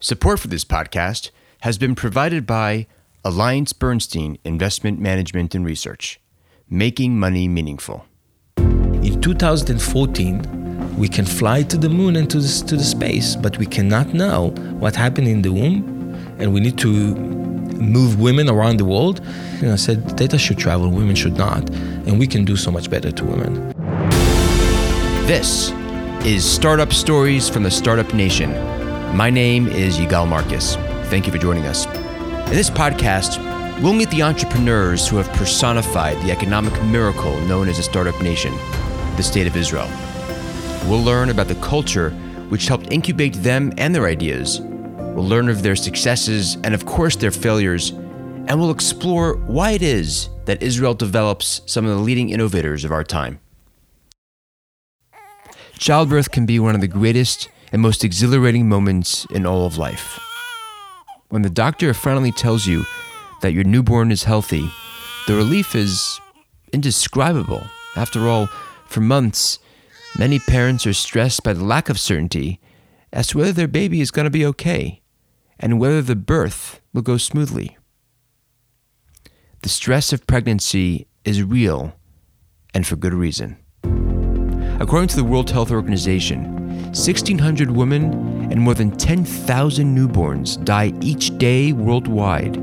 Support for this podcast has been provided by Alliance Bernstein Investment Management and Research, making money meaningful. In 2014, we can fly to the moon and to the, to the space, but we cannot know what happened in the womb, and we need to move women around the world. And I said data should travel, women should not, and we can do so much better to women. This is Startup Stories from the Startup Nation. My name is Yigal Marcus. Thank you for joining us. In this podcast, we'll meet the entrepreneurs who have personified the economic miracle known as a Startup Nation, the State of Israel. We'll learn about the culture which helped incubate them and their ideas. We'll learn of their successes and, of course, their failures. And we'll explore why it is that Israel develops some of the leading innovators of our time. Childbirth can be one of the greatest and most exhilarating moments in all of life. When the doctor finally tells you that your newborn is healthy, the relief is indescribable. After all, for months, many parents are stressed by the lack of certainty as to whether their baby is going to be okay and whether the birth will go smoothly. The stress of pregnancy is real and for good reason. According to the World Health Organization, 1,600 women and more than 10,000 newborns die each day worldwide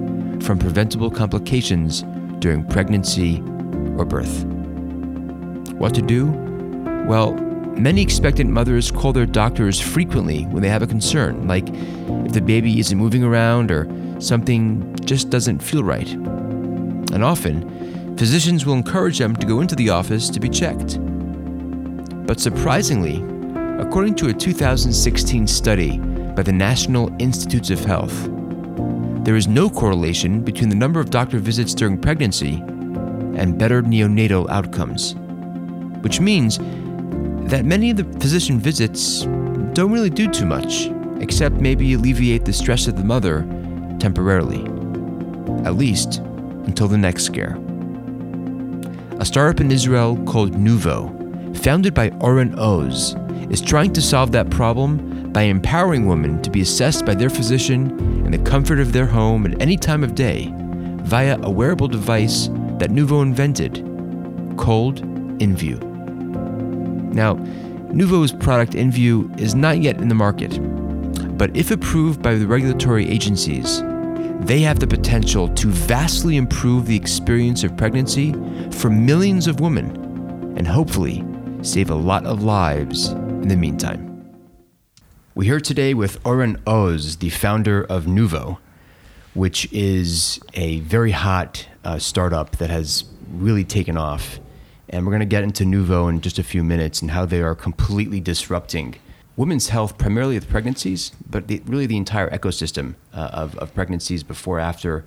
from preventable complications during pregnancy or birth. What to do? Well, many expectant mothers call their doctors frequently when they have a concern, like if the baby isn't moving around or something just doesn't feel right. And often, physicians will encourage them to go into the office to be checked. But surprisingly, according to a 2016 study by the National Institutes of Health, there is no correlation between the number of doctor visits during pregnancy and better neonatal outcomes, which means that many of the physician visits don't really do too much, except maybe alleviate the stress of the mother temporarily, at least until the next scare. A startup in Israel called Nuvo founded by Oren Oz, is trying to solve that problem by empowering women to be assessed by their physician in the comfort of their home at any time of day via a wearable device that Nuvo invented called INVU. Now, Nuvo's product INVU is not yet in the market, but if approved by the regulatory agencies, they have the potential to vastly improve the experience of pregnancy for millions of women and hopefully save a lot of lives in the meantime. We're here today with Oren Oz, the founder of Nuvo, which is a very hot uh, startup that has really taken off. And we're going to get into Nuvo in just a few minutes and how they are completely disrupting women's health, primarily with pregnancies, but the, really the entire ecosystem uh, of, of pregnancies before, after.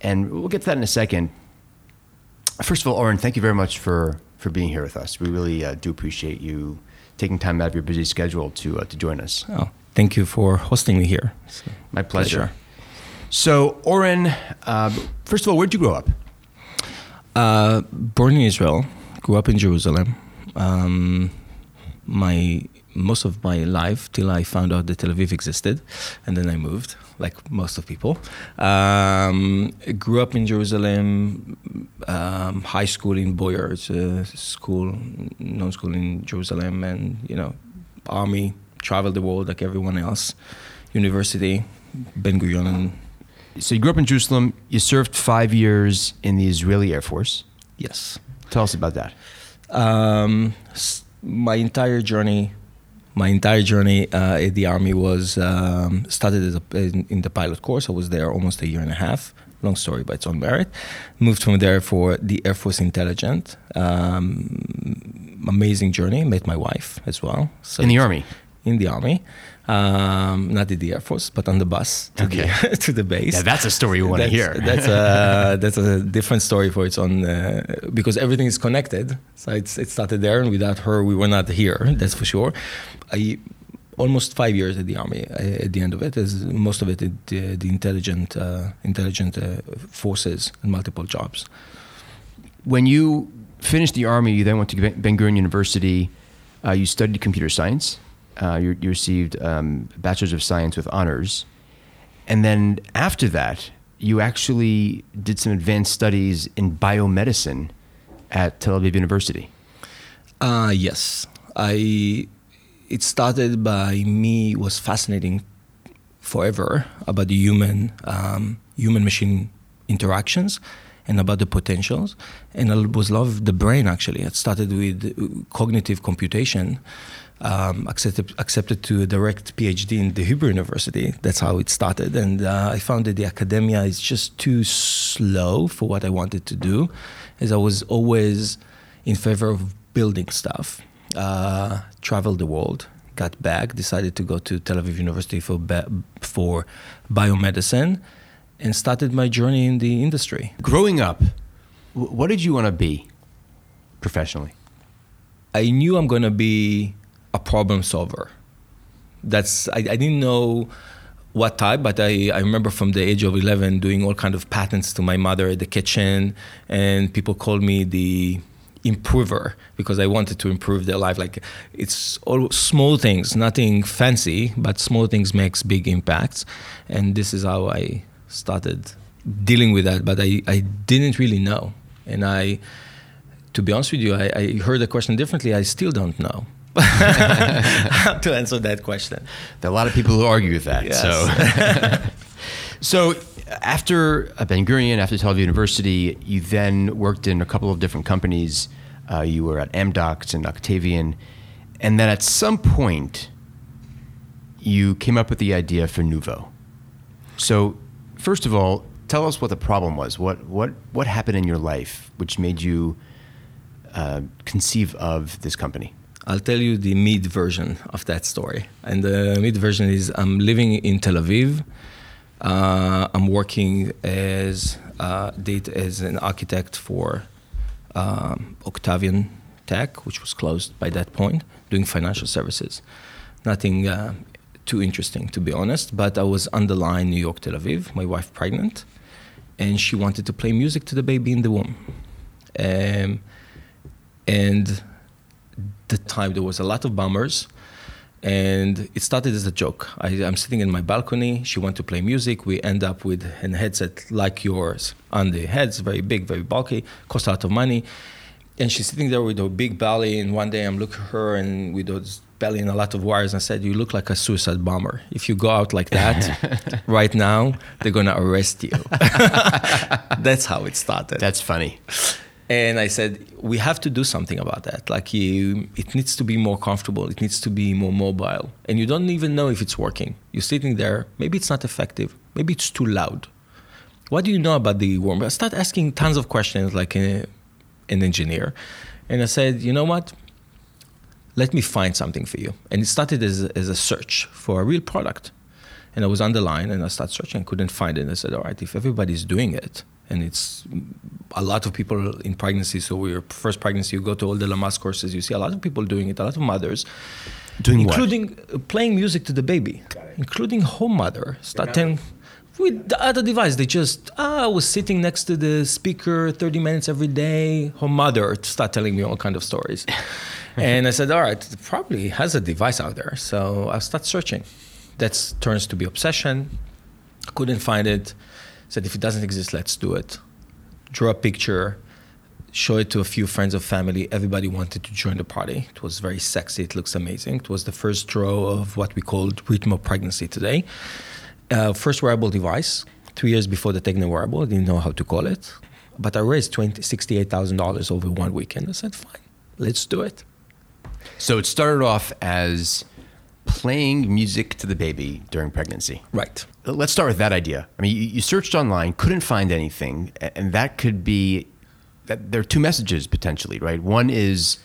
And we'll get to that in a second. First of all, Oren, thank you very much for for being here with us. We really uh, do appreciate you taking time out of your busy schedule to uh, to join us. Oh, thank you for hosting me here. My pleasure. pleasure. So, Oren, uh, first of all, where'd you grow up? Uh, born in Israel, grew up in Jerusalem. Um, my most of my life till I found out that Tel Aviv existed, and then I moved, like most of people. Um, grew up in Jerusalem, um, high school in Boyar, it's a school, known school in Jerusalem, and you know, army, traveled the world like everyone else. University, Ben Gurion. So you grew up in Jerusalem. You served five years in the Israeli Air Force. Yes. Tell us about that. Um, my entire journey my entire journey uh, at the army was um, started a, in, in, the pilot course. I was there almost a year and a half. Long story by its own merit. Moved from there for the Air Force Intelligence. Um, amazing journey. Met my wife as well. So in the army. In the army um, not in the Air Force, but on the bus to, okay. the, to the base. Yeah, that's a story you want to hear. that's a that's a different story for its own uh, because everything is connected. So it's it started there, and without her, we were not here. That's for sure. I almost five years at the army. Uh, at the end of it, as most of it, the, the intelligent uh, intelligent uh, forces and multiple jobs. When you finished the army, you then went to Ben Gurion University. Uh, you studied computer science Uh, you, you received um, Bachelor's of Science with honors. And then after that, you actually did some advanced studies in biomedicine at Tel Aviv University. Uh, yes. I it started by me was fascinating forever about the human um, human machine interactions and about the potentials and I was love the brain actually it started with cognitive computation um, accepted, accepted to a direct PhD in the Hebrew University. That's how it started. And uh, I found that the academia is just too slow for what I wanted to do, as I was always in favor of building stuff. Uh, traveled the world, got back, decided to go to Tel Aviv University for, for biomedicine, and started my journey in the industry. Growing up, what did you want to be professionally? I knew I'm going to be a problem solver. That's I, I didn't know what type, but I, I remember from the age of 11 doing all kind of patents to my mother at the kitchen, and people called me the improver because I wanted to improve their life. Like it's all small things, nothing fancy, but small things makes big impacts, and this is how I started dealing with that. But I, I didn't really know, and I, to be honest with you, I, I heard the question differently. I still don't know. How to answer that question. There are a lot of people who argue with that. Yes. So, so after Ben Gurion, after Tel Aviv University, you then worked in a couple of different companies. Uh, you were at Amdocs and Octavian, and then at some point, you came up with the idea for Nuvo. So, first of all, tell us what the problem was. What what what happened in your life which made you uh, conceive of this company? I'll tell you the mid version of that story. And the mid version is I'm living in Tel Aviv. Uh, I'm working as uh, as an architect for um, Octavian Tech, which was closed by that point, doing financial services. Nothing uh, too interesting, to be honest. But I was line, New York, Tel Aviv. My wife pregnant, and she wanted to play music to the baby in the womb. Um, and the time there was a lot of bombers and it started as a joke. I, am sitting in my balcony. She went to play music. We end up with a headset like yours on the heads, very big, very bulky, cost a lot of money. And she's sitting there with her big belly. And one day I'm looking at her and with those belly and a lot of wires. And I said, "You look like a suicide bomber. If you go out like that right now, they're gonna arrest you." That's how it started. That's funny. And I said, we have to do something about that. Like, you, it needs to be more comfortable. It needs to be more mobile. And you don't even know if it's working. You're sitting there. Maybe it's not effective. Maybe it's too loud. What do you know about the worm? I start asking tons of questions, like a, an engineer. And I said, you know what? Let me find something for you. And it started as a, as a search for a real product. And I was on the line and I started searching, I couldn't find it. And I said, all right, if everybody's doing it, and it's a lot of people in pregnancy. So your first pregnancy, you go to all the Lamaze courses, you see a lot of people doing it, a lot of mothers. Doing including what? playing music to the baby, including home mother. Starting with the other device. They just, ah, I was sitting next to the speaker 30 minutes every day. Home mother start telling me all kind of stories. and I said, all right, probably has a device out there. So I start searching. That turns to be obsession. Couldn't find it said if it doesn't exist let's do it. Draw a picture show it to a few friends of family. Everybody wanted to join the party. It was very sexy. It looks amazing. It was the first draw of what we called Ritmo Pregnancy today. Uh, first wearable device three years before the techno wearable i didn't know how to call it. But i raised $68000 over one weekend. I said fine let's do it. So it started off as playing music to the baby during pregnancy. Right. Uh, let's start with that idea. I mean, you, you searched online, couldn't find anything, and that could be that there are two messages potentially, right? One is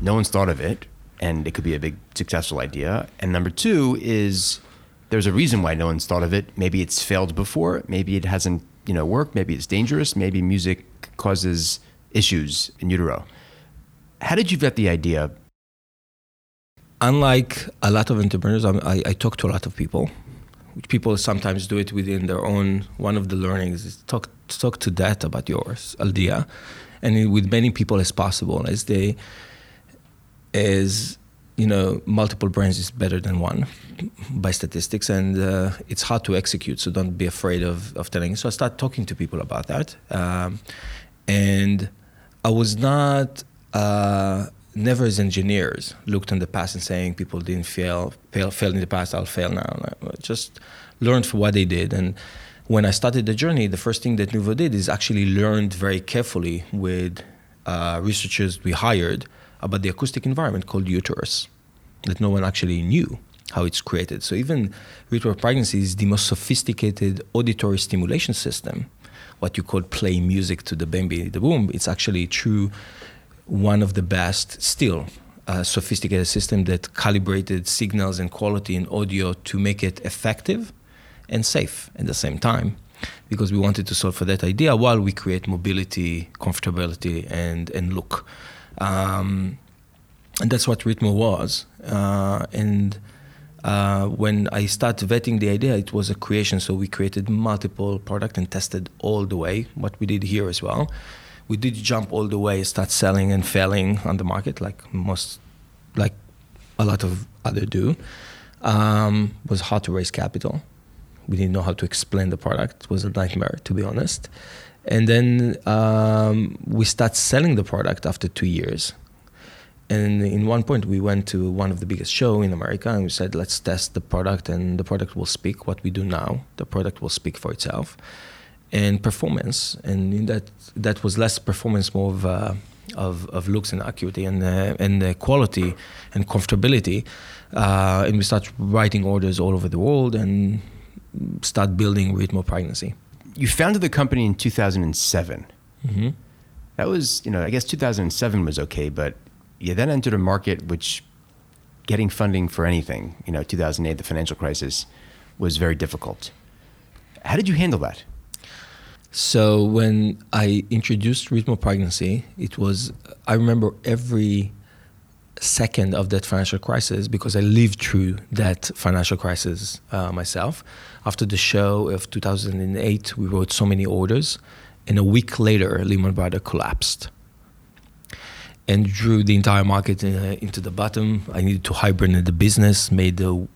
no one's thought of it, and it could be a big successful idea. And number two is there's a reason why no one's thought of it. Maybe it's failed before. Maybe it hasn't, you know, worked. Maybe it's dangerous. Maybe music causes issues in utero. How did you vet the idea unlike a lot of entrepreneurs, I, I talk to a lot of people. People sometimes do it within their own. One of the learnings is talk talk to that about yours idea, and with many people as possible as they as you know, multiple brands is better than one by statistics, and uh, it's hard to execute. So don't be afraid of, of telling. So I start talking to people about that, um, and I was not. Uh, never as engineers looked in the past and saying people didn't fail, fail, fail in the past, I'll fail now. I just learned from what they did. And when I started the journey, the first thing that Nuvo did is actually learned very carefully with uh, researchers we hired about the acoustic environment called uterus that no one actually knew how it's created. So even Ritmo Pregnancy is the most sophisticated auditory stimulation system, what you call play music to the baby, in the womb. It's actually true one of the best still uh, sophisticated system that calibrated signals and quality in audio to make it effective and safe at the same time because we wanted to solve for that idea while we create mobility comfortability and and look um, and that's what Ritmo was. Uh, and uh, when I started vetting the idea, it was a creation. So we created multiple product and tested all the way. What we did here as well, we did jump all the way, start selling and failing on the market, like most, like a lot of other do. Um, was hard to raise capital. We didn't know how to explain the product. It was a nightmare, to be honest. And then um, we start selling the product after two years. And in one point, we went to one of the biggest show in America, and we said, "Let's test the product, and the product will speak what we do now. The product will speak for itself." And performance, and in that that was less performance, more of uh, of, of looks and acuity and uh, and uh, quality and comfortability. Uh, and we start writing orders all over the world and start building Ritmo Pregnancy you founded the company in 2007. Mm-hmm. That was, you know, I guess 2007 was okay, but you then entered a market which getting funding for anything, you know, 2008, the financial crisis, was very difficult. How did you handle that? So when I introduced Ritmo Pregnancy, it was I remember every second of that financial crisis because I lived through that financial crisis uh, myself. After the show of 2008, we wrote so many orders, and a week later, Lehman Brothers collapsed and drew the entire market uh, into the bottom. I needed to hibernate the business, made the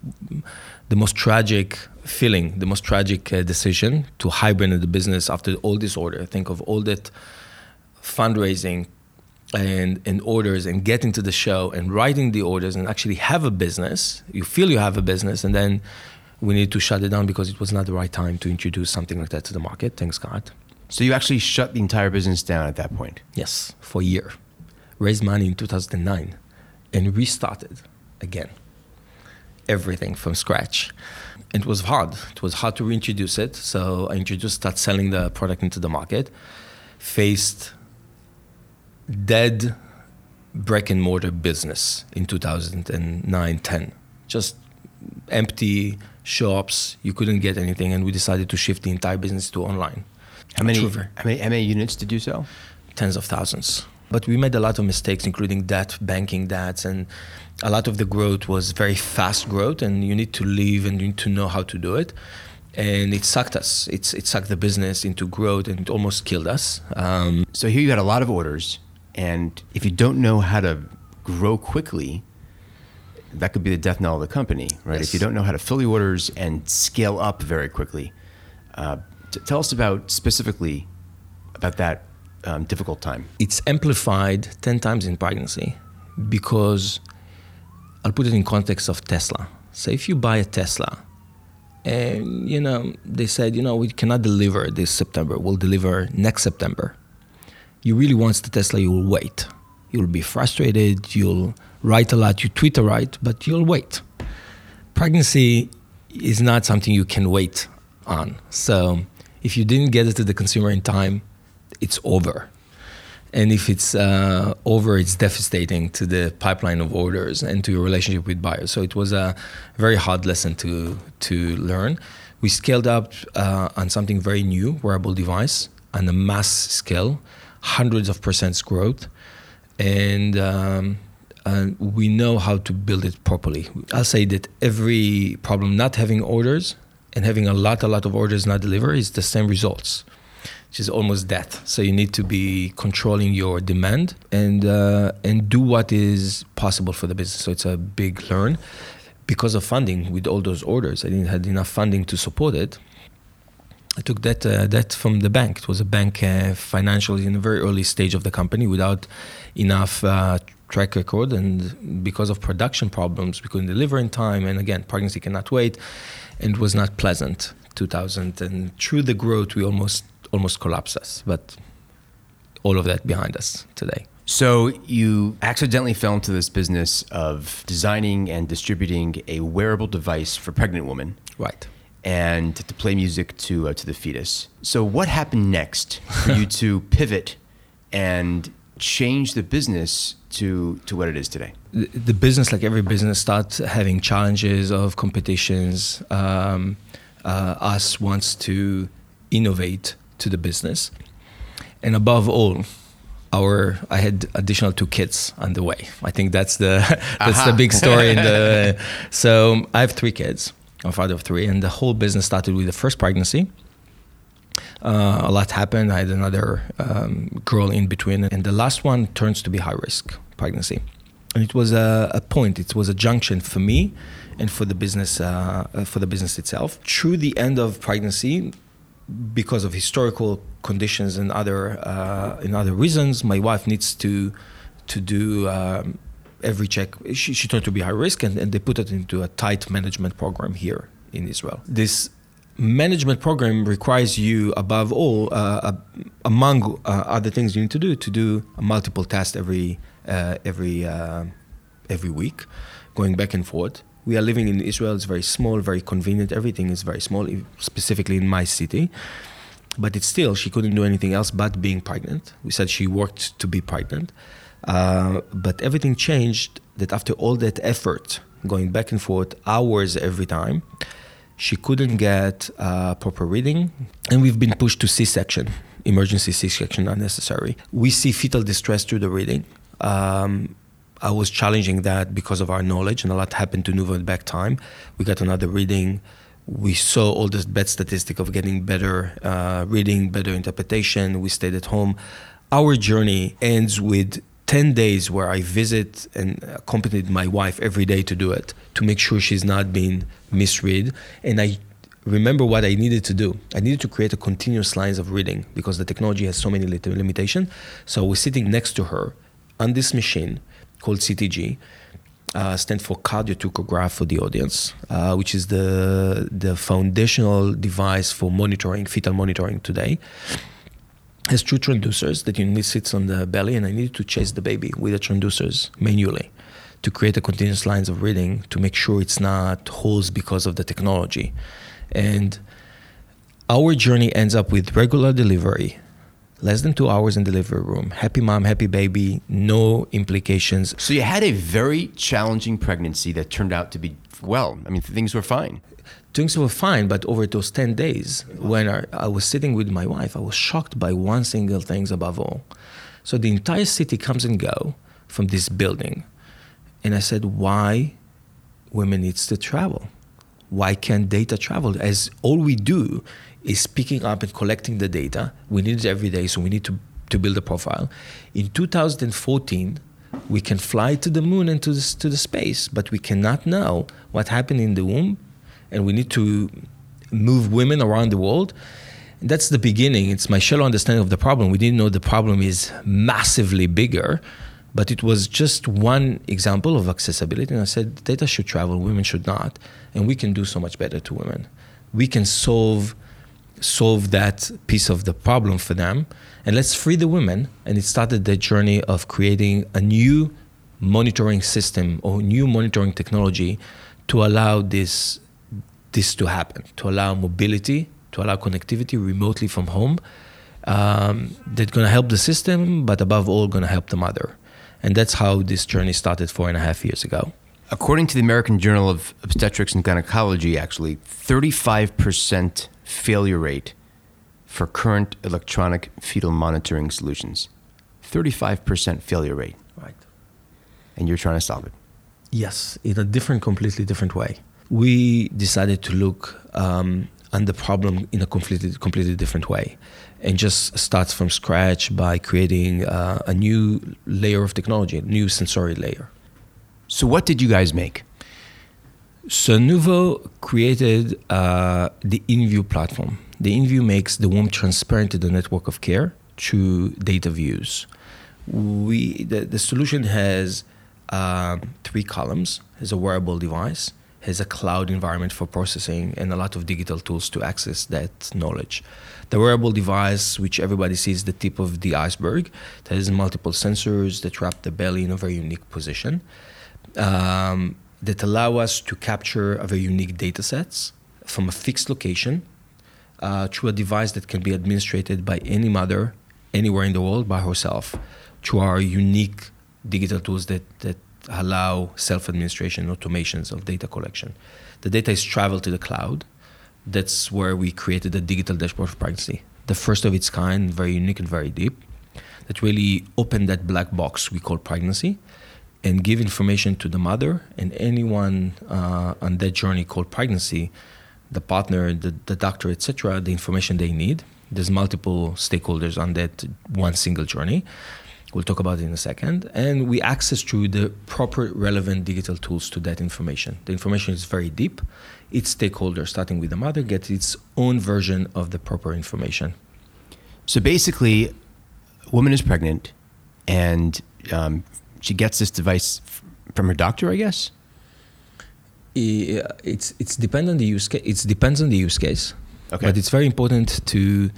the most tragic feeling, the most tragic uh, decision to hibernate the business after all this order. Think of all that fundraising, and, and orders and getting to the show and writing the orders and actually have a business. You feel you have a business, and then we need to shut it down because it was not the right time to introduce something like that to the market. Thanks God. So you actually shut the entire business down at that point? Yes, for a year. Raised money in 2009 and restarted again. Everything from scratch. It was hard. It was hard to reintroduce it. So I introduced, start selling the product into the market. Faced dead brick and mortar business in 2009 10 just empty shops you couldn't get anything and we decided to shift the entire business to online how many, how many, many units did you sell tens of thousands but we made a lot of mistakes including debt banking debts and a lot of the growth was very fast growth and you need to live and you need to know how to do it and it sucked us. It's, it sucked the business into growth and it almost killed us. Um, so here you had a lot of orders. And if you don't know how to grow quickly, that could be the death knell of the company, right? Yes. If you don't know how to fill the orders and scale up very quickly, uh, t- tell us about specifically about that um, difficult time. It's amplified ten times in pregnancy because I'll put it in context of Tesla. So if you buy a Tesla, and you know they said, you know, we cannot deliver this September. We'll deliver next September you really want the Tesla, you will wait. You'll be frustrated, you'll write a lot, you tweet a lot, but you'll wait. Pregnancy is not something you can wait on. So if you didn't get it to the consumer in time, it's over. And if it's uh, over, it's devastating to the pipeline of orders and to your relationship with buyers. So it was a very hard lesson to to learn. We scaled up uh, on something very new, wearable device, on a mass scale hundreds of percents growth, and um, and we know how to build it properly. I'll say that every problem not having orders and having a lot, a lot of orders not deliver is the same results. Which is almost death. So you need to be controlling your demand and uh, and do what is possible for the business. So it's a big learn because of funding with all those orders. I didn't have enough funding to support it. I took that uh, that from the bank. It was a bank uh, financial in a very early stage of the company without enough uh, track record, and because of production problems, we couldn't deliver in time. And again, pregnancy cannot wait, and it was not pleasant. 2000 and through the growth, we almost almost collapsed us, but all of that behind us today. So you accidentally fell into this business of designing and distributing a wearable device for pregnant women. Right and to play music to uh, to the fetus. So what happened next for you to pivot and change the business to to what it is today? The, the business, like every business, starts having challenges of competitions. Um, uh, us wants to innovate to the business, and above all, our I had additional two kids on the way. I think that's the that's Aha. the big story. in the so I have three kids a father of three, and the whole business started with the first pregnancy. Uh, a lot happened. I had another um, girl in between, and the last one turns to be high risk pregnancy. And it was a, a point. It was a junction for me and for the business uh, for the business itself. Through the end of pregnancy, because of historical conditions and other uh, and other reasons, my wife needs to to do. Um, every check, she, she turned to be high risk, and, and they put it into a tight management program here in Israel. This management program requires you, above all, uh, among uh, other things you need to do, to do a multiple test every uh, every uh, every week, going back and forth. We are living in Israel. It's very small, very convenient. Everything is very small, specifically in my city. But it's still, she couldn't do anything else but being pregnant. We said she worked to be pregnant. Uh, but everything changed that after all that effort, going back and forth, hours every time, she couldn't get uh, proper reading. And we've been pushed to C section, emergency C section, unnecessary. We see fetal distress through the reading. Um, I was challenging that because of our knowledge, and a lot happened to Nuvo back time. We got another reading. We saw all this bad statistic of getting better uh, reading, better interpretation. We stayed at home. Our journey ends with 10 days where I visit and accompanied my wife every day to do it, to make sure she's not being misread. And I remember what I needed to do. I needed to create a continuous lines of reading because the technology has so many limitations. So was sitting next to her on this machine called CTG, uh, stand for cardiotocograph for the audience, uh, which is the the foundational device for monitoring fetal monitoring today has two transducers that you need sits on the belly, and I needed to chase the baby with the transducers manually to create a continuous lines of reading to make sure it's not holes because of the technology. And our journey ends up with regular delivery, less than two hours in delivery room, happy mom, happy baby, no implications. So you had a very challenging pregnancy that turned out to be well. I mean, things were fine things were fine, but over those 10 days, when I, I, was sitting with my wife, I was shocked by one single thing above all. So the entire city comes and go from this building. And I said, why women needs to travel? Why can't data travel? As all we do is picking up and collecting the data. We need it every day, so we need to, to build a profile. In 2014, we can fly to the moon and to the, to the space, but we cannot know what happened in the womb and we need to move women around the world. That's the beginning. It's my shallow understanding of the problem. We didn't know the problem is massively bigger, but it was just one example of accessibility. And I said, data should travel, women should not, and we can do so much better to women. We can solve solve that piece of the problem for them, and let's free the women. And it started the journey of creating a new monitoring system or new monitoring technology to allow this this to happen, to allow mobility, to allow connectivity remotely from home. Um, that's going to help the system, but above all, going to help the mother. And that's how this journey started four and a half years ago. According to the American Journal of Obstetrics and Gynecology, actually, 35% failure rate for current electronic fetal monitoring solutions. 35% failure rate. Right. And you're trying to solve it. Yes, in a different, completely different way we decided to look um, on the problem in a completely completely different way, and just starts from scratch by creating uh, a new layer of technology, a new sensory layer. So, what did you guys make? So Nuvo created uh, the INVU platform. The INVU makes the womb transparent to the network of care through data views. We the, the solution has uh, three columns: has a wearable device, has a cloud environment for processing, and a lot of digital tools to access that knowledge. The wearable device, which everybody sees the tip of the iceberg, that has multiple sensors that wrap the belly in a very unique position. Um, that allow us to capture very unique data sets from a fixed location uh, through a device that can be administered by any mother anywhere in the world by herself through our unique digital tools that, that allow self-administration automations of data collection. The data is traveled to the cloud. That's where we created a digital dashboard of pregnancy, the first of its kind, very unique and very deep, that really opened that black box we call pregnancy and give information to the mother and anyone uh, on that journey called pregnancy, the partner, the, the doctor, etc., the information they need. There's multiple stakeholders on that one single journey. We'll talk about it in a second. And we access through the proper relevant digital tools to that information. The information is very deep. Each stakeholder, starting with the mother, gets its own version of the proper information. So basically, a woman is pregnant, and um, she gets this device from her doctor, I guess. It's it's depend on the use case. It depends on the use case. Okay. But it's very important to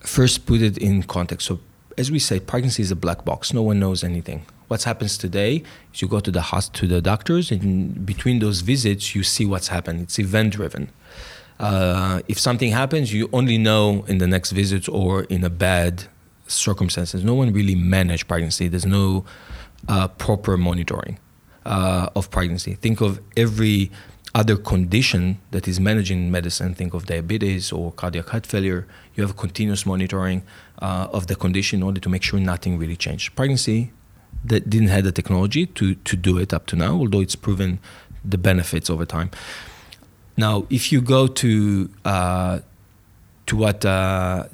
first put it in context. So as we say, pregnancy is a black box. No one knows anything. What happens today is you go to the host, to the doctors, and between those visits, you see what's happened. It's event driven. Uh, if something happens, you only know in the next visit or in a bad circumstances. No one really manage pregnancy. There's no uh, proper monitoring uh, of pregnancy. Think of every other condition that is managed in medicine. Think of diabetes or cardiac heart failure. You have continuous monitoring uh, of the condition in order to make sure nothing really changed. Pregnancy that didn't have the technology to, to do it up to now, although it's proven the benefits over time. Now, if you go to uh, to what uh,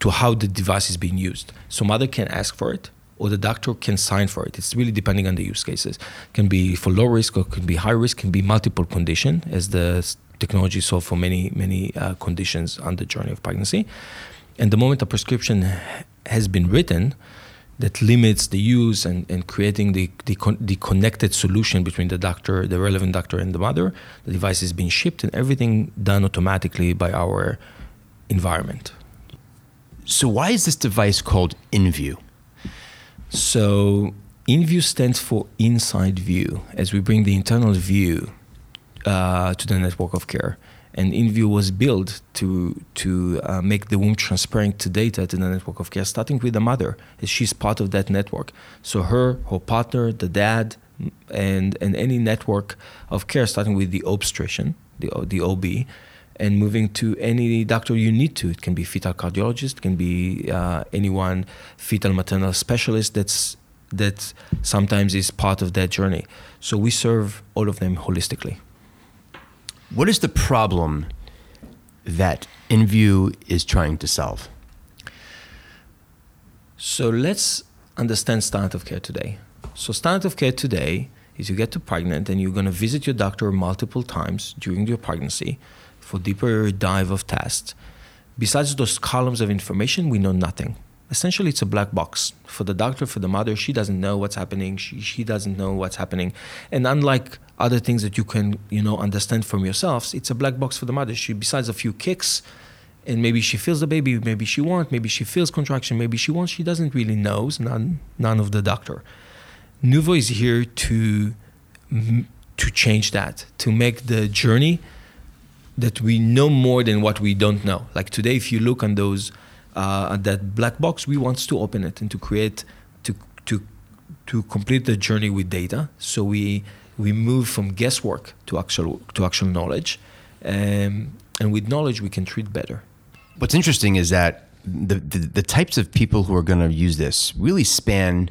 to how the device is being used, so mother can ask for it or the doctor can sign for it. It's really depending on the use cases. It can be for low risk or can be high risk, can be multiple condition as the technology solve for many, many uh, conditions on the journey of pregnancy. And the moment a prescription has been written that limits the use and, and creating the, the, con- the connected solution between the doctor, the relevant doctor, and the mother, the device is being shipped and everything done automatically by our environment. So, why is this device called INVU? So INVU stands for inside view, as we bring the internal view uh, to the network of care. And INVU was built to to uh, make the womb transparent to data to the network of care, starting with the mother, as she's part of that network. So her, her partner, the dad, and and any network of care, starting with the obstetrician, the the OB, and moving to any doctor you need to. It can be fetal cardiologist, it can be uh, anyone fetal maternal specialist that's that sometimes is part of that journey. So we serve all of them holistically. What is the problem that INVU is trying to solve? So let's understand standard of care today. So standard of care today is you get to pregnant and you're going to visit your doctor multiple times during your pregnancy for deeper dive of tests. Besides those columns of information, we know nothing. Essentially, it's a black box. For the doctor, for the mother, she doesn't know what's happening. She, she doesn't know what's happening. And unlike other things that you can, you know, understand from yourselves, it's a black box for the mother. She, besides a few kicks, and maybe she feels the baby, maybe she won't, maybe she feels contraction, maybe she won't. She doesn't really knows. None, none of the doctor. Nuvo is here to to change that, to make the journey that we know more than what we don't know. Like today, if you look on those uh, at that black box, we want to open it and to create to to to complete the journey with data. So we we move from guesswork to actual to actual knowledge, um, and with knowledge we can treat better. What's interesting is that the the, the types of people who are going to use this really span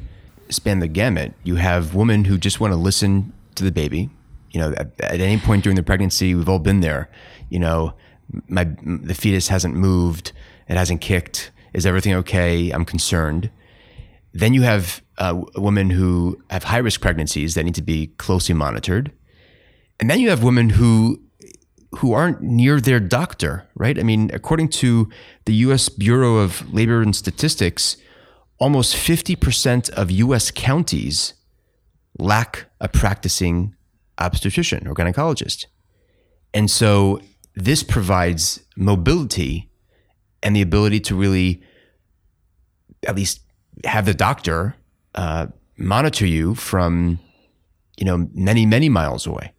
span the gamut. You have women who just want to listen to the baby. You know, at, at any point during the pregnancy, we've all been there you know, My the fetus hasn't moved. It hasn't kicked. Is everything okay? I'm concerned. Then you have uh, women who have high risk pregnancies that need to be closely monitored, and then you have women who who aren't near their doctor, right? I mean, according to the U.S. Bureau of Labor and Statistics, almost 50% of U.S. counties lack a practicing obstetrician or gynecologist. And so this provides mobility and the ability to really at least have the doctor uh, monitor you from you know many many miles away.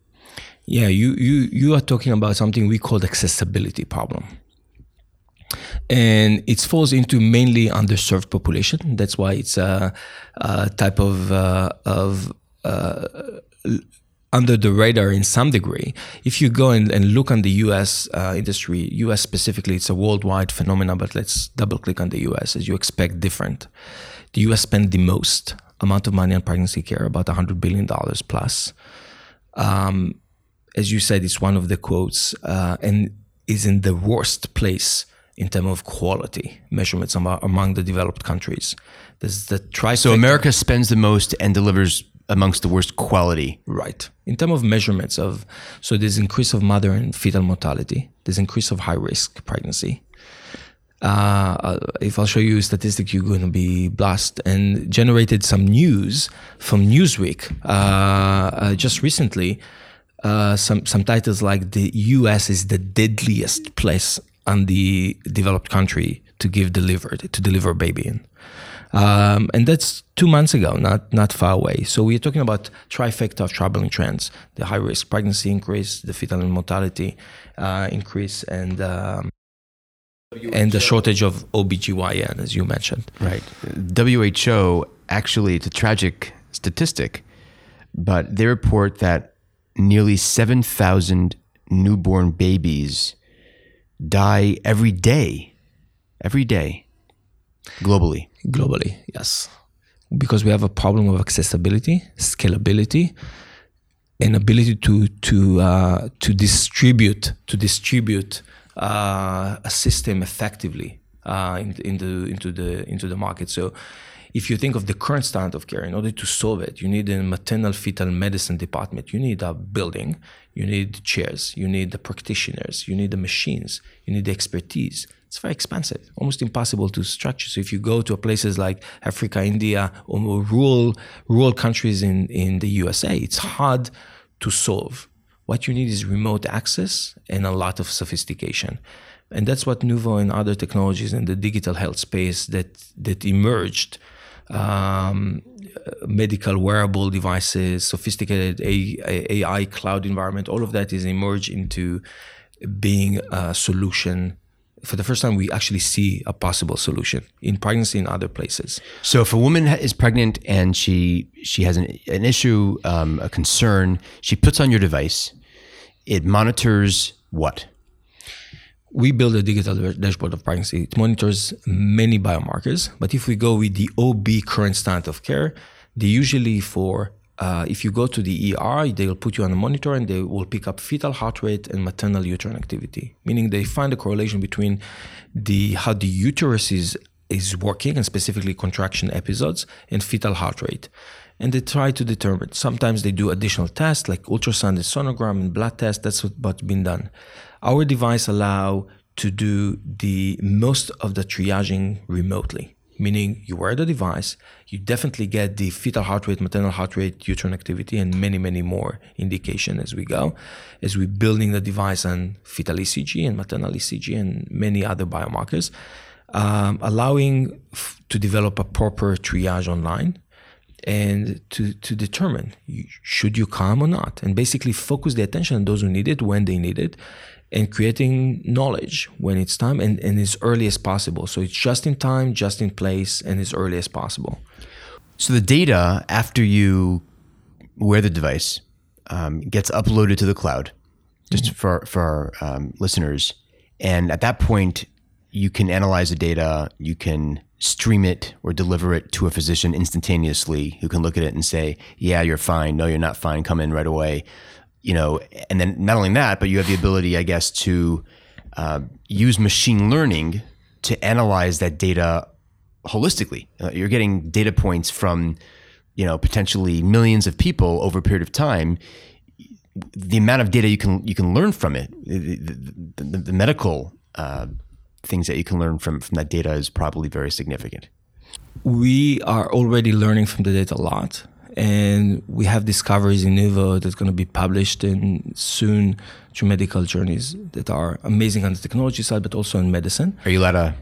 Yeah you you you are talking about something we call accessibility problem. And it falls into mainly underserved population. That's why it's a, a type of uh, of uh, under the radar in some degree. If you go and, and look on the US uh, industry, US specifically, it's a worldwide phenomenon, but let's double click on the US as you expect different. The US spend the most amount of money on pregnancy care, about $100 billion plus. Um, as you said, it's one of the quotes uh, and is in the worst place in terms of quality measurements among the developed countries. There's the trifecta. So America spends the most and delivers amongst the worst quality. Right. In terms of measurements of, so there's increase of mother and fetal mortality. There's increase of high risk pregnancy. Uh, uh, if I'll show you a statistic, you're going to be blessed. And generated some news from Newsweek uh, uh, just recently. Uh, some some titles like the U.S. is the deadliest place on the developed country to give delivered to deliver a baby in. Um, and that's two months ago, not not far away. So we're talking about trifecta of troubling trends: the high risk pregnancy increase, the fetal mortality uh, increase, and um, and the shortage of OBGYN, as you mentioned. Right. WHO actually, it's a tragic statistic, but they report that nearly seven thousand newborn babies die every day, every day, globally globally, yes. Because we have a problem of accessibility, scalability, and ability to to uh, to distribute to distribute uh, a system effectively uh, in, in the into the into the market. So if you think of the current standard of care, in order to solve it, you need a maternal fetal medicine department. You need a building, you need chairs, you need the practitioners, you need the machines, you need the expertise. It's very expensive, almost impossible to structure. So if you go to places like Africa, India, or rural rural countries in, in the USA, it's hard to solve. What you need is remote access and a lot of sophistication. And that's what Nuvo and other technologies in the digital health space that that emerged um, medical wearable devices, sophisticated AI cloud environment, all of that is emerged into being a solution. For the first time, we actually see a possible solution in pregnancy in other places. So, if a woman is pregnant and she she has an, an issue, um, a concern, she puts on your device. It monitors what? we build a digital dashboard of pregnancy. It monitors many biomarkers, but if we go with the OB current standard of care, they usually for uh, if you go to the ER, they will put you on a monitor and they will pick up fetal heart rate and maternal uterine activity, meaning they find a correlation between the how the uterus is is working and specifically contraction episodes and fetal heart rate. And they try to determine. Sometimes they do additional tests like ultrasound and sonogram and blood tests. That's what's been done. Our device allow to do the most of the triaging remotely, meaning you wear the device, you definitely get the fetal heart rate, maternal heart rate, uterine activity, and many, many more indication as we go, as we're building the device on fetal ECG and maternal ECG and many other biomarkers, um, allowing f- to develop a proper triage online and to, to determine should you come or not. And basically focus the attention on those who need it when they need it and creating knowledge when it's time and, and as early as possible. So it's just in time, just in place, and as early as possible. So the data after you wear the device um, gets uploaded to the cloud, just mm-hmm. for for our um, listeners, and at that point you can analyze the data, you can stream it or deliver it to a physician instantaneously who can look at it and say, "Yeah, you're fine. No, you're not fine. Come in right away." You know, and then not only that, but you have the ability, I guess, to uh, use machine learning to analyze that data holistically. Uh, you're getting data points from, you know, potentially millions of people over a period of time. The amount of data you can you can learn from it, the, the, the, the medical uh, things that you can learn from from that data is probably very significant. We are already learning from the data a lot and we have discoveries in Nuvo that's going to be published in soon through medical journeys that are amazing on the technology side, but also in medicine. Are you allowed to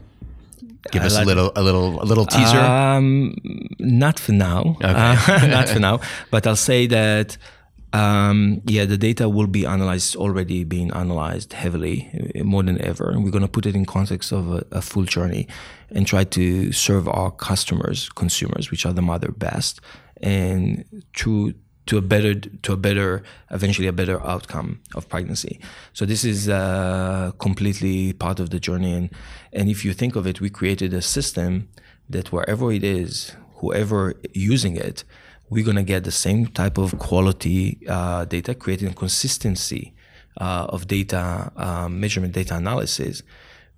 give us a little, a little, a little teaser? Um, not for now. Okay. Uh, not for now. But I'll say that. Um, yeah, the data will be analyzed, already being analyzed heavily, uh, more than ever. And we're going to put it in context of a, a, full journey and try to serve our customers, consumers, which are the mother best, and to to a better to a better eventually a better outcome of pregnancy. So this is uh, completely part of the journey. And and if you think of it we created a system that wherever it is whoever using it we're going to get the same type of quality uh, data creating consistency uh, of data uh, measurement data analysis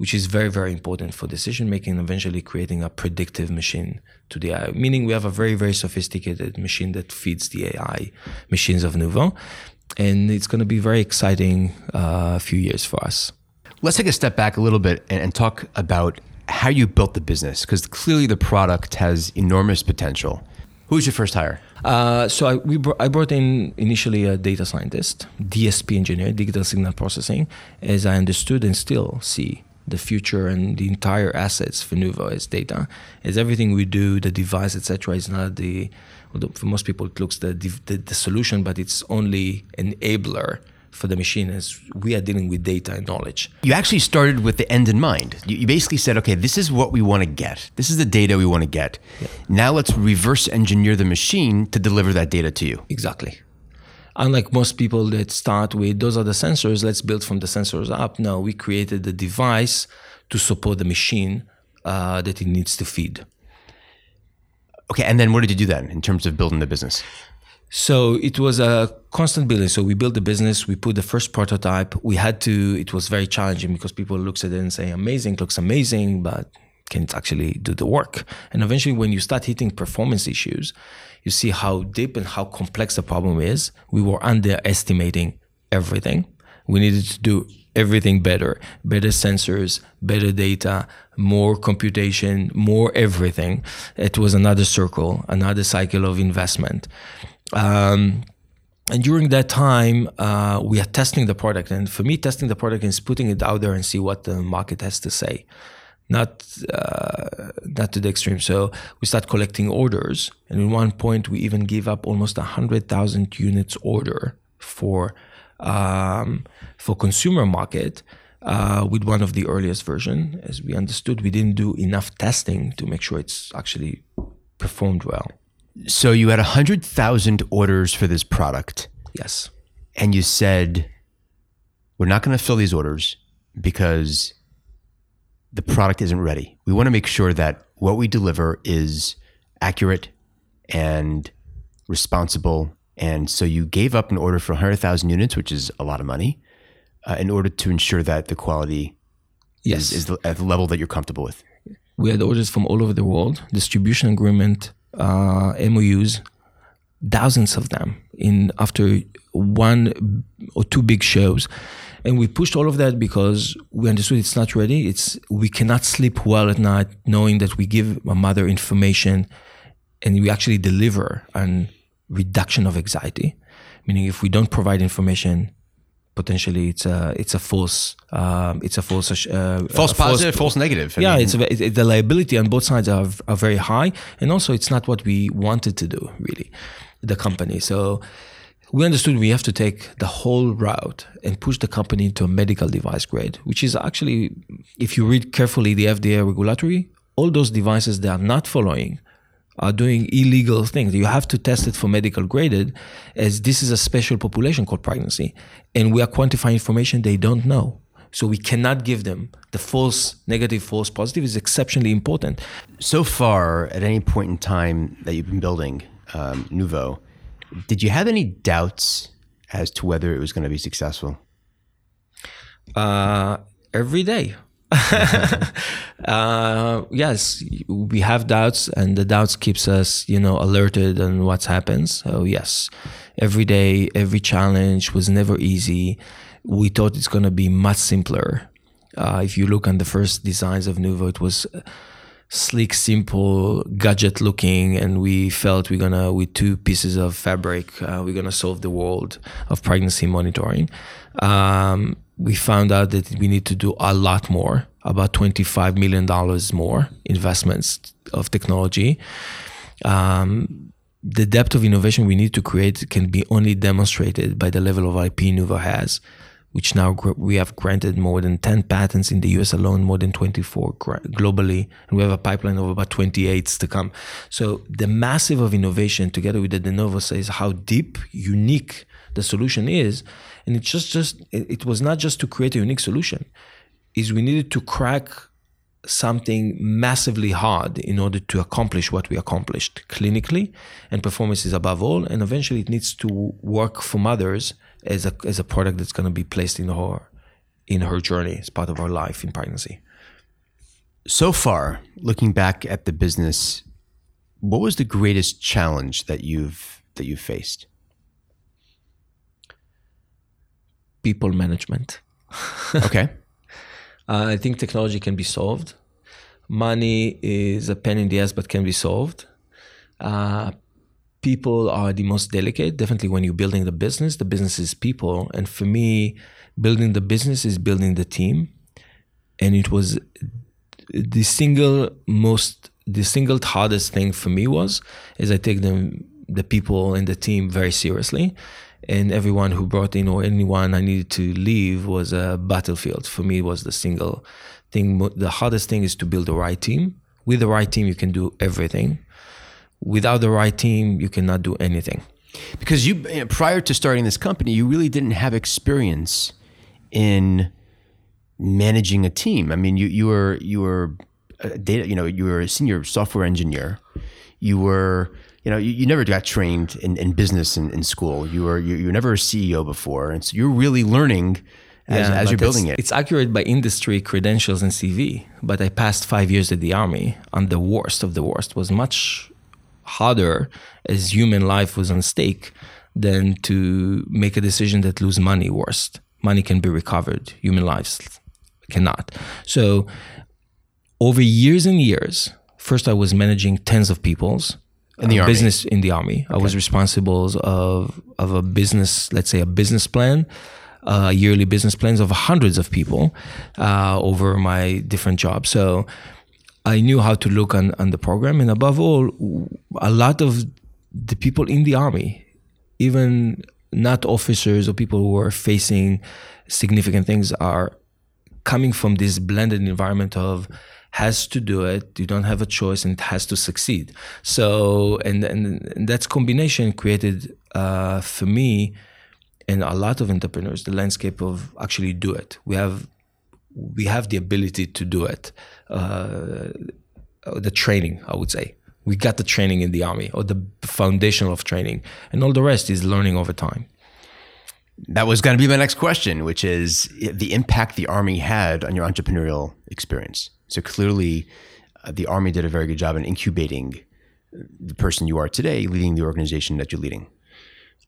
which is very, very important for decision making and eventually creating a predictive machine to the AI. Meaning we have a very, very sophisticated machine that feeds the AI machines of Nuvo. And it's going to be very exciting uh, few years for us. Let's take a step back a little bit and, and talk about how you built the business, because clearly the product has enormous potential. Who was your first hire? Uh, so I, we br- I brought in initially a data scientist, DSP engineer, digital signal processing, as I understood and still see the future and the entire assets for Nuvo is data. Is everything we do, the device, etc., is not the for most people it looks the, the, the solution, but it's only enabler for the machine as we are dealing with data and knowledge. You actually started with the end in mind. You, you basically said, okay, this is what we want to get. This is the data we want to get. Yeah. Now let's reverse engineer the machine to deliver that data to you. Exactly unlike most people that start with those are the sensors, let's build from the sensors up. No, we created the device to support the machine uh, that it needs to feed. Okay, and then what did you do then in terms of building the business? So it was a constant building. So we built the business. We put the first prototype. We had to. It was very challenging because people looks at it and say, "Amazing, looks amazing," but can it actually do the work? And eventually, when you start hitting performance issues, you see how deep and how complex the problem is. We were underestimating everything. We needed to do everything better better sensors, better data, more computation, more everything. It was another circle, another cycle of investment. Um, and during that time, uh, we are testing the product. And for me, testing the product is putting it out there and see what the market has to say not uh, not to the extreme. So we start collecting orders, and in one point we even gave up almost a hundred thousand units order for um, for consumer market uh, with one of the earliest version. As we understood, we didn't do enough testing to make sure it's actually performed well. So you had a hundred thousand orders for this product. Yes, and you said we're not going to fill these orders because the product isn't ready. We want to make sure that what we deliver is accurate and responsible. And so you gave up an order for 100,000 units, which is a lot of money, uh, in order to ensure that the quality yes. is, is at the level that you're comfortable with. We had orders from all over the world, distribution agreement, uh, MOUs, thousands of them in after one or two big shows and we pushed all of that because we understood it's not ready. It's we cannot sleep well at night knowing that we give a mother information and we actually deliver an reduction of anxiety. Meaning if we don't provide information potentially it's a it's a false um, it's a false uh, false positive false, false negative I yeah mean. it's, a, it, the liability on both sides are, are very high. And also it's not what we wanted to do really the company. So we understood we have to take the whole route and push the company into a medical device grade, which is actually, if you read carefully the FDA regulatory, all those devices that are not following are doing illegal things. You have to test it for medical graded, as this is a special population called pregnancy, and we are quantifying information they don't know. So we cannot give them the false negative, false positive is exceptionally important. So far, at any point in time that you've been building um, Nuvo, did you have any doubts as to whether it was going to be successful? Uh, every day. uh, yes, we have doubts, and the doubts keeps us, you know, alerted on what happens. So yes, every day, every challenge was never easy. We thought it's gonna be much simpler. Uh, if you look on the first designs of Nuvo, it was sleek, simple, gadget looking, and we felt we're gonna with two pieces of fabric, uh, we're gonna solve the world of pregnancy monitoring. Um, we found out that we need to do a lot more, about $25 million more investments of technology. Um, the depth of innovation we need to create can be only demonstrated by the level of IP Nuvo has, which now we have granted more than 10 patents in the US alone, more than 24 globally, and we have a pipeline of about 28 to come. So the massive of innovation together with the de novo says how deep, unique the solution is and it's just just it was not just to create a unique solution is we needed to crack something massively hard in order to accomplish what we accomplished clinically and performance is above all and eventually it needs to work from others as a as a product that's going to be placed in her in her journey as part of her life in pregnancy so far looking back at the business what was the greatest challenge that you've that you've faced people management. okay. Uh, I think technology can be solved. Money is a pain in the ass, but can be solved. Uh, people are the most delicate. Definitely, when you're building the business, the business is people. And for me, building the business is building the team. And it was the single most, the single hardest thing for me was is I take them, the people and the team very seriously and everyone who brought in or anyone I needed to leave was a battlefield. For me, was the single thing. The hardest thing is to build the right team. With the right team, you can do everything. Without the right team, you cannot do anything. Because you, eh, prior to starting this company, you really didn't have experience in managing a team. I mean, you you were you were a data, you know, you were a senior software engineer. You were you know, you, you never got trained in, in business in, in school. You were you, you were never a CEO before, and so you're really learning as, yeah, as you're building it. It's accurate by industry credentials and CV, but I passed five years at the army. I'm the worst of the worst. Was much harder as human life was on stake than to make a decision that lose money worst. Money can be recovered. Human lives cannot. So over years and years, first I was managing tens of peoples in the army. business in the army. Okay. I was responsible of of a business, let's say a business plan, uh, yearly business plans of hundreds of people uh, over my different jobs. So I knew how to look on, on the program, and above all, a lot of the people in the army, even not officers or people who are facing significant things, are coming from this blended environment of has to do it. You don't have a choice, and it has to succeed. So, and and, and that's combination created uh, for me and a lot of entrepreneurs the landscape of actually do it. We have we have the ability to do it. Uh, the training, I would say. We got the training in the army, or the foundation of training, and all the rest is learning over time. That was going to be my next question, which is the impact the army had on your entrepreneurial experience. So clearly, uh, the Army did a very good job in incubating the person you are today, leading the organization that you're leading.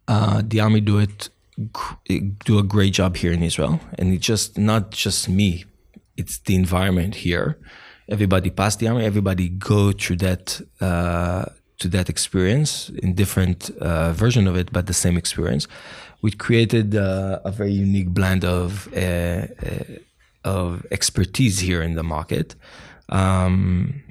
Uh, the Army do it do a great job here in Israel, and it's just not just me; it's the environment here. Everybody passed the Army. Everybody go through that uh, to that experience in different uh, version of it, but the same experience. We created uh, a very unique blend of uh, uh, of expertise here in the market. Um,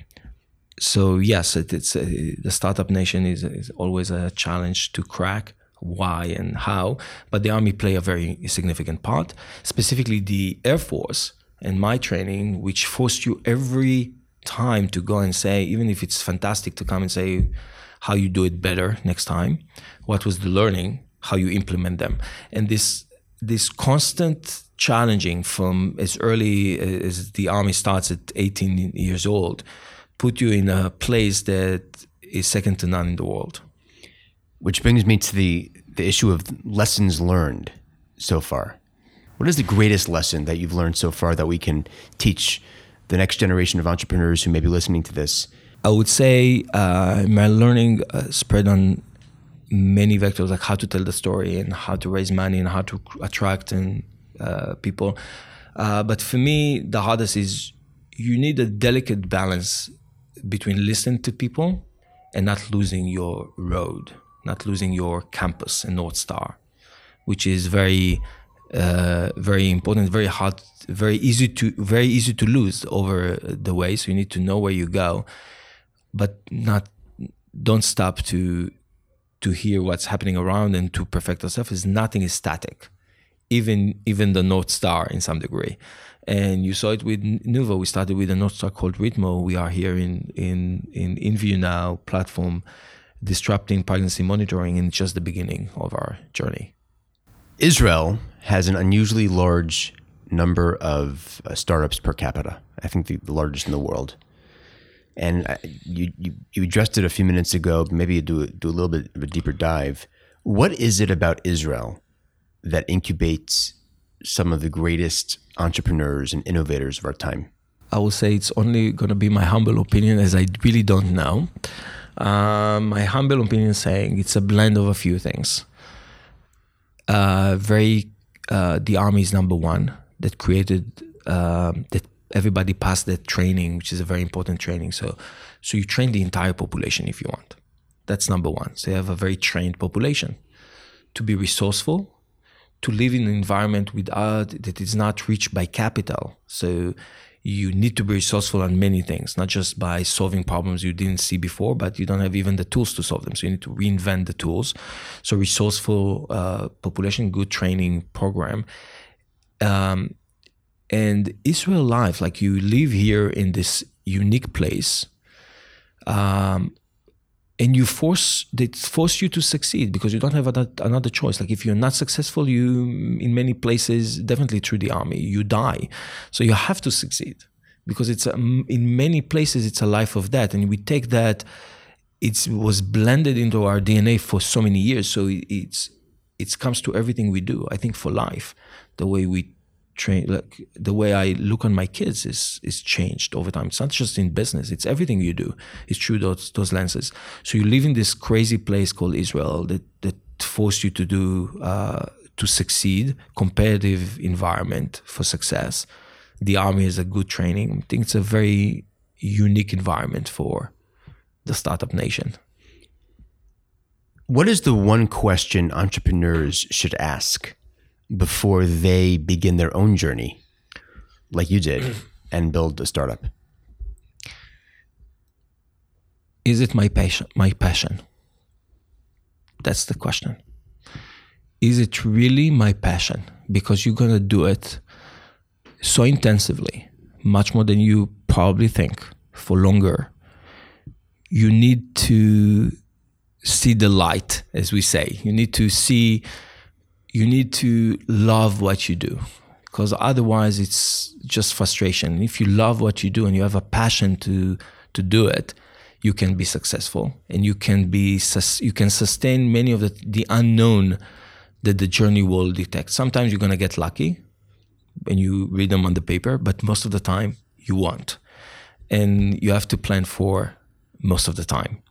so yes, it, it's uh, the startup nation is, is always a challenge to crack why and how, but the army play a very significant part. Specifically, the Air Force and my training, which forced you every time to go and say, even if it's fantastic to come and say how you do it better next time, what was the learning, how you implement them, and this this constant challenging from as early as the army starts at 18 years old put you in a place that is second to none in the world which brings me to the the issue of lessons learned so far What is the greatest lesson that you've learned so far that we can teach the next generation of entrepreneurs who may be listening to this? I would say uh, my learning uh, spread on many vectors, like how to tell the story and how to raise money and how to attract and uh, people. Uh, but for me, the hardest is you need a delicate balance between listening to people and not losing your road, not losing your campus and North Star, which is very uh, very important, very hard, very easy to very easy to lose over the way. So you need to know where you go, but not don't stop to to hear what's happening around and to perfect yourself. Is nothing is static, even even the North Star in some degree. And you saw it with Nuvo. We started with a North Star called Ritmo. We are here in in in INVU now platform disrupting pregnancy monitoring, in just the beginning of our journey. Israel has an unusually large number of uh, startups per capita. I think the, the largest in the world. And uh, you, you, you addressed it a few minutes ago. Maybe you do do a little bit of a deeper dive. What is it about Israel that incubates some of the greatest entrepreneurs and innovators of our time? I will say it's only going to be my humble opinion, as I really don't know. Um, my humble opinion saying it's a blend of a few things. Uh, very uh, the army is number one that created uh, that everybody passed that training, which is a very important training. So, so you train the entire population if you want. That's number one. So you have a very trained population to be resourceful, to live in an environment without that is not reached by capital. So you need to be resourceful on many things, not just by solving problems you didn't see before, but you don't have even the tools to solve them. So you need to reinvent the tools. So resourceful uh, population, good training program. Um, and Israel life, like you live here in this unique place, um, and you force they force you to succeed because you don't have another, another choice. Like if you're not successful you in many places definitely through the army you die. So you have to succeed because it's um, in many places it's a life of that and we take that it was blended into our dna for so many years. So it's it comes to everything we do i think for life the way we train like the way I look on my kids is is changed over time. It's not just in business; it's everything you do. It's through those those lenses. So you live in this crazy place called Israel that that force you to do uh, to succeed. Competitive environment for success. The army is a good training. I think it's a very unique environment for the startup nation. What is the one question entrepreneurs should ask before they begin their own journey, like you did, and build a startup? Is it my passion? My passion. That's the question. Is it really my passion? Because you're gonna do it so intensively, much more than you probably think, for longer. You need to see the light, as we say. You need to see you need to love what you do because otherwise it's just frustration. If you love what you do and you have a passion to to do it, you can be successful and you can be you can sustain many of the the unknown that the journey will detect. Sometimes you're gonna get lucky when you read them on the paper, but most of the time you won't, and you have to plan for most of the time.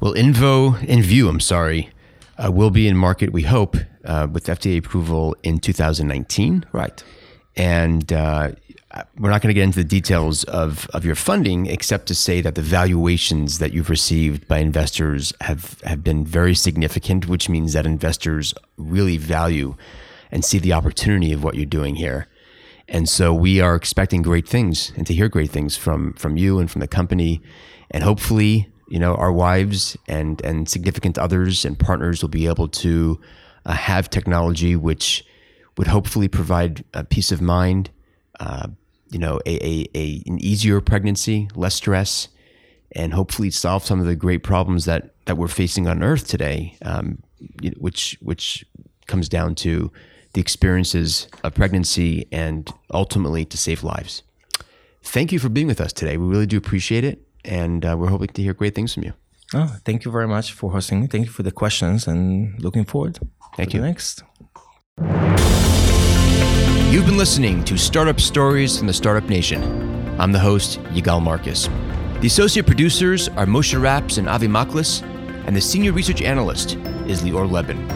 Well, Invo, INVU, I'm sorry, uh, will be in market, we hope, uh, with FDA approval in 2019. Right. And uh, we're not going to get into the details of, of your funding, except to say that the valuations that you've received by investors have, have been very significant, which means that investors really value and see the opportunity of what you're doing here. And so we are expecting great things and to hear great things from, from you and from the company. And hopefully, you know, our wives and, and significant others and partners will be able to uh, have technology which would hopefully provide a peace of mind, uh, you know, a, a, a, an easier pregnancy, less stress, and hopefully solve some of the great problems that, that we're facing on Earth today, um, which which comes down to the experiences of pregnancy and ultimately to save lives. Thank you for being with us today. We really do appreciate it, and uh, we're hoping to hear great things from you. Oh, thank you very much for hosting me. Thank you for the questions, and looking forward. Thank you. Next. You've been listening to Startup Stories from the Startup Nation. I'm the host, Yigal Marcus. The associate producers are Moshe Raps and Avi Maklis, and the senior research analyst is Lior Lebin.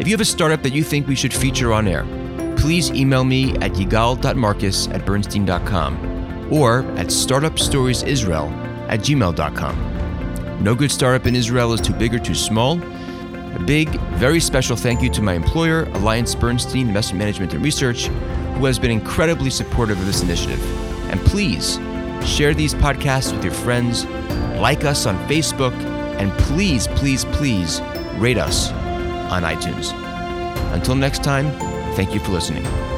If you have a startup that you think we should feature on air, please email me at yigal.marcus at bernstein.com or at startupstoriesisrael at gmail.com. No good startup in Israel is too big or too small. A big, very special thank you to my employer, Alliance Bernstein Investment Management and Research, who has been incredibly supportive of this initiative. And please share these podcasts with your friends, like us on Facebook, and please, please, please rate us on iTunes. Until next time, thank you for listening.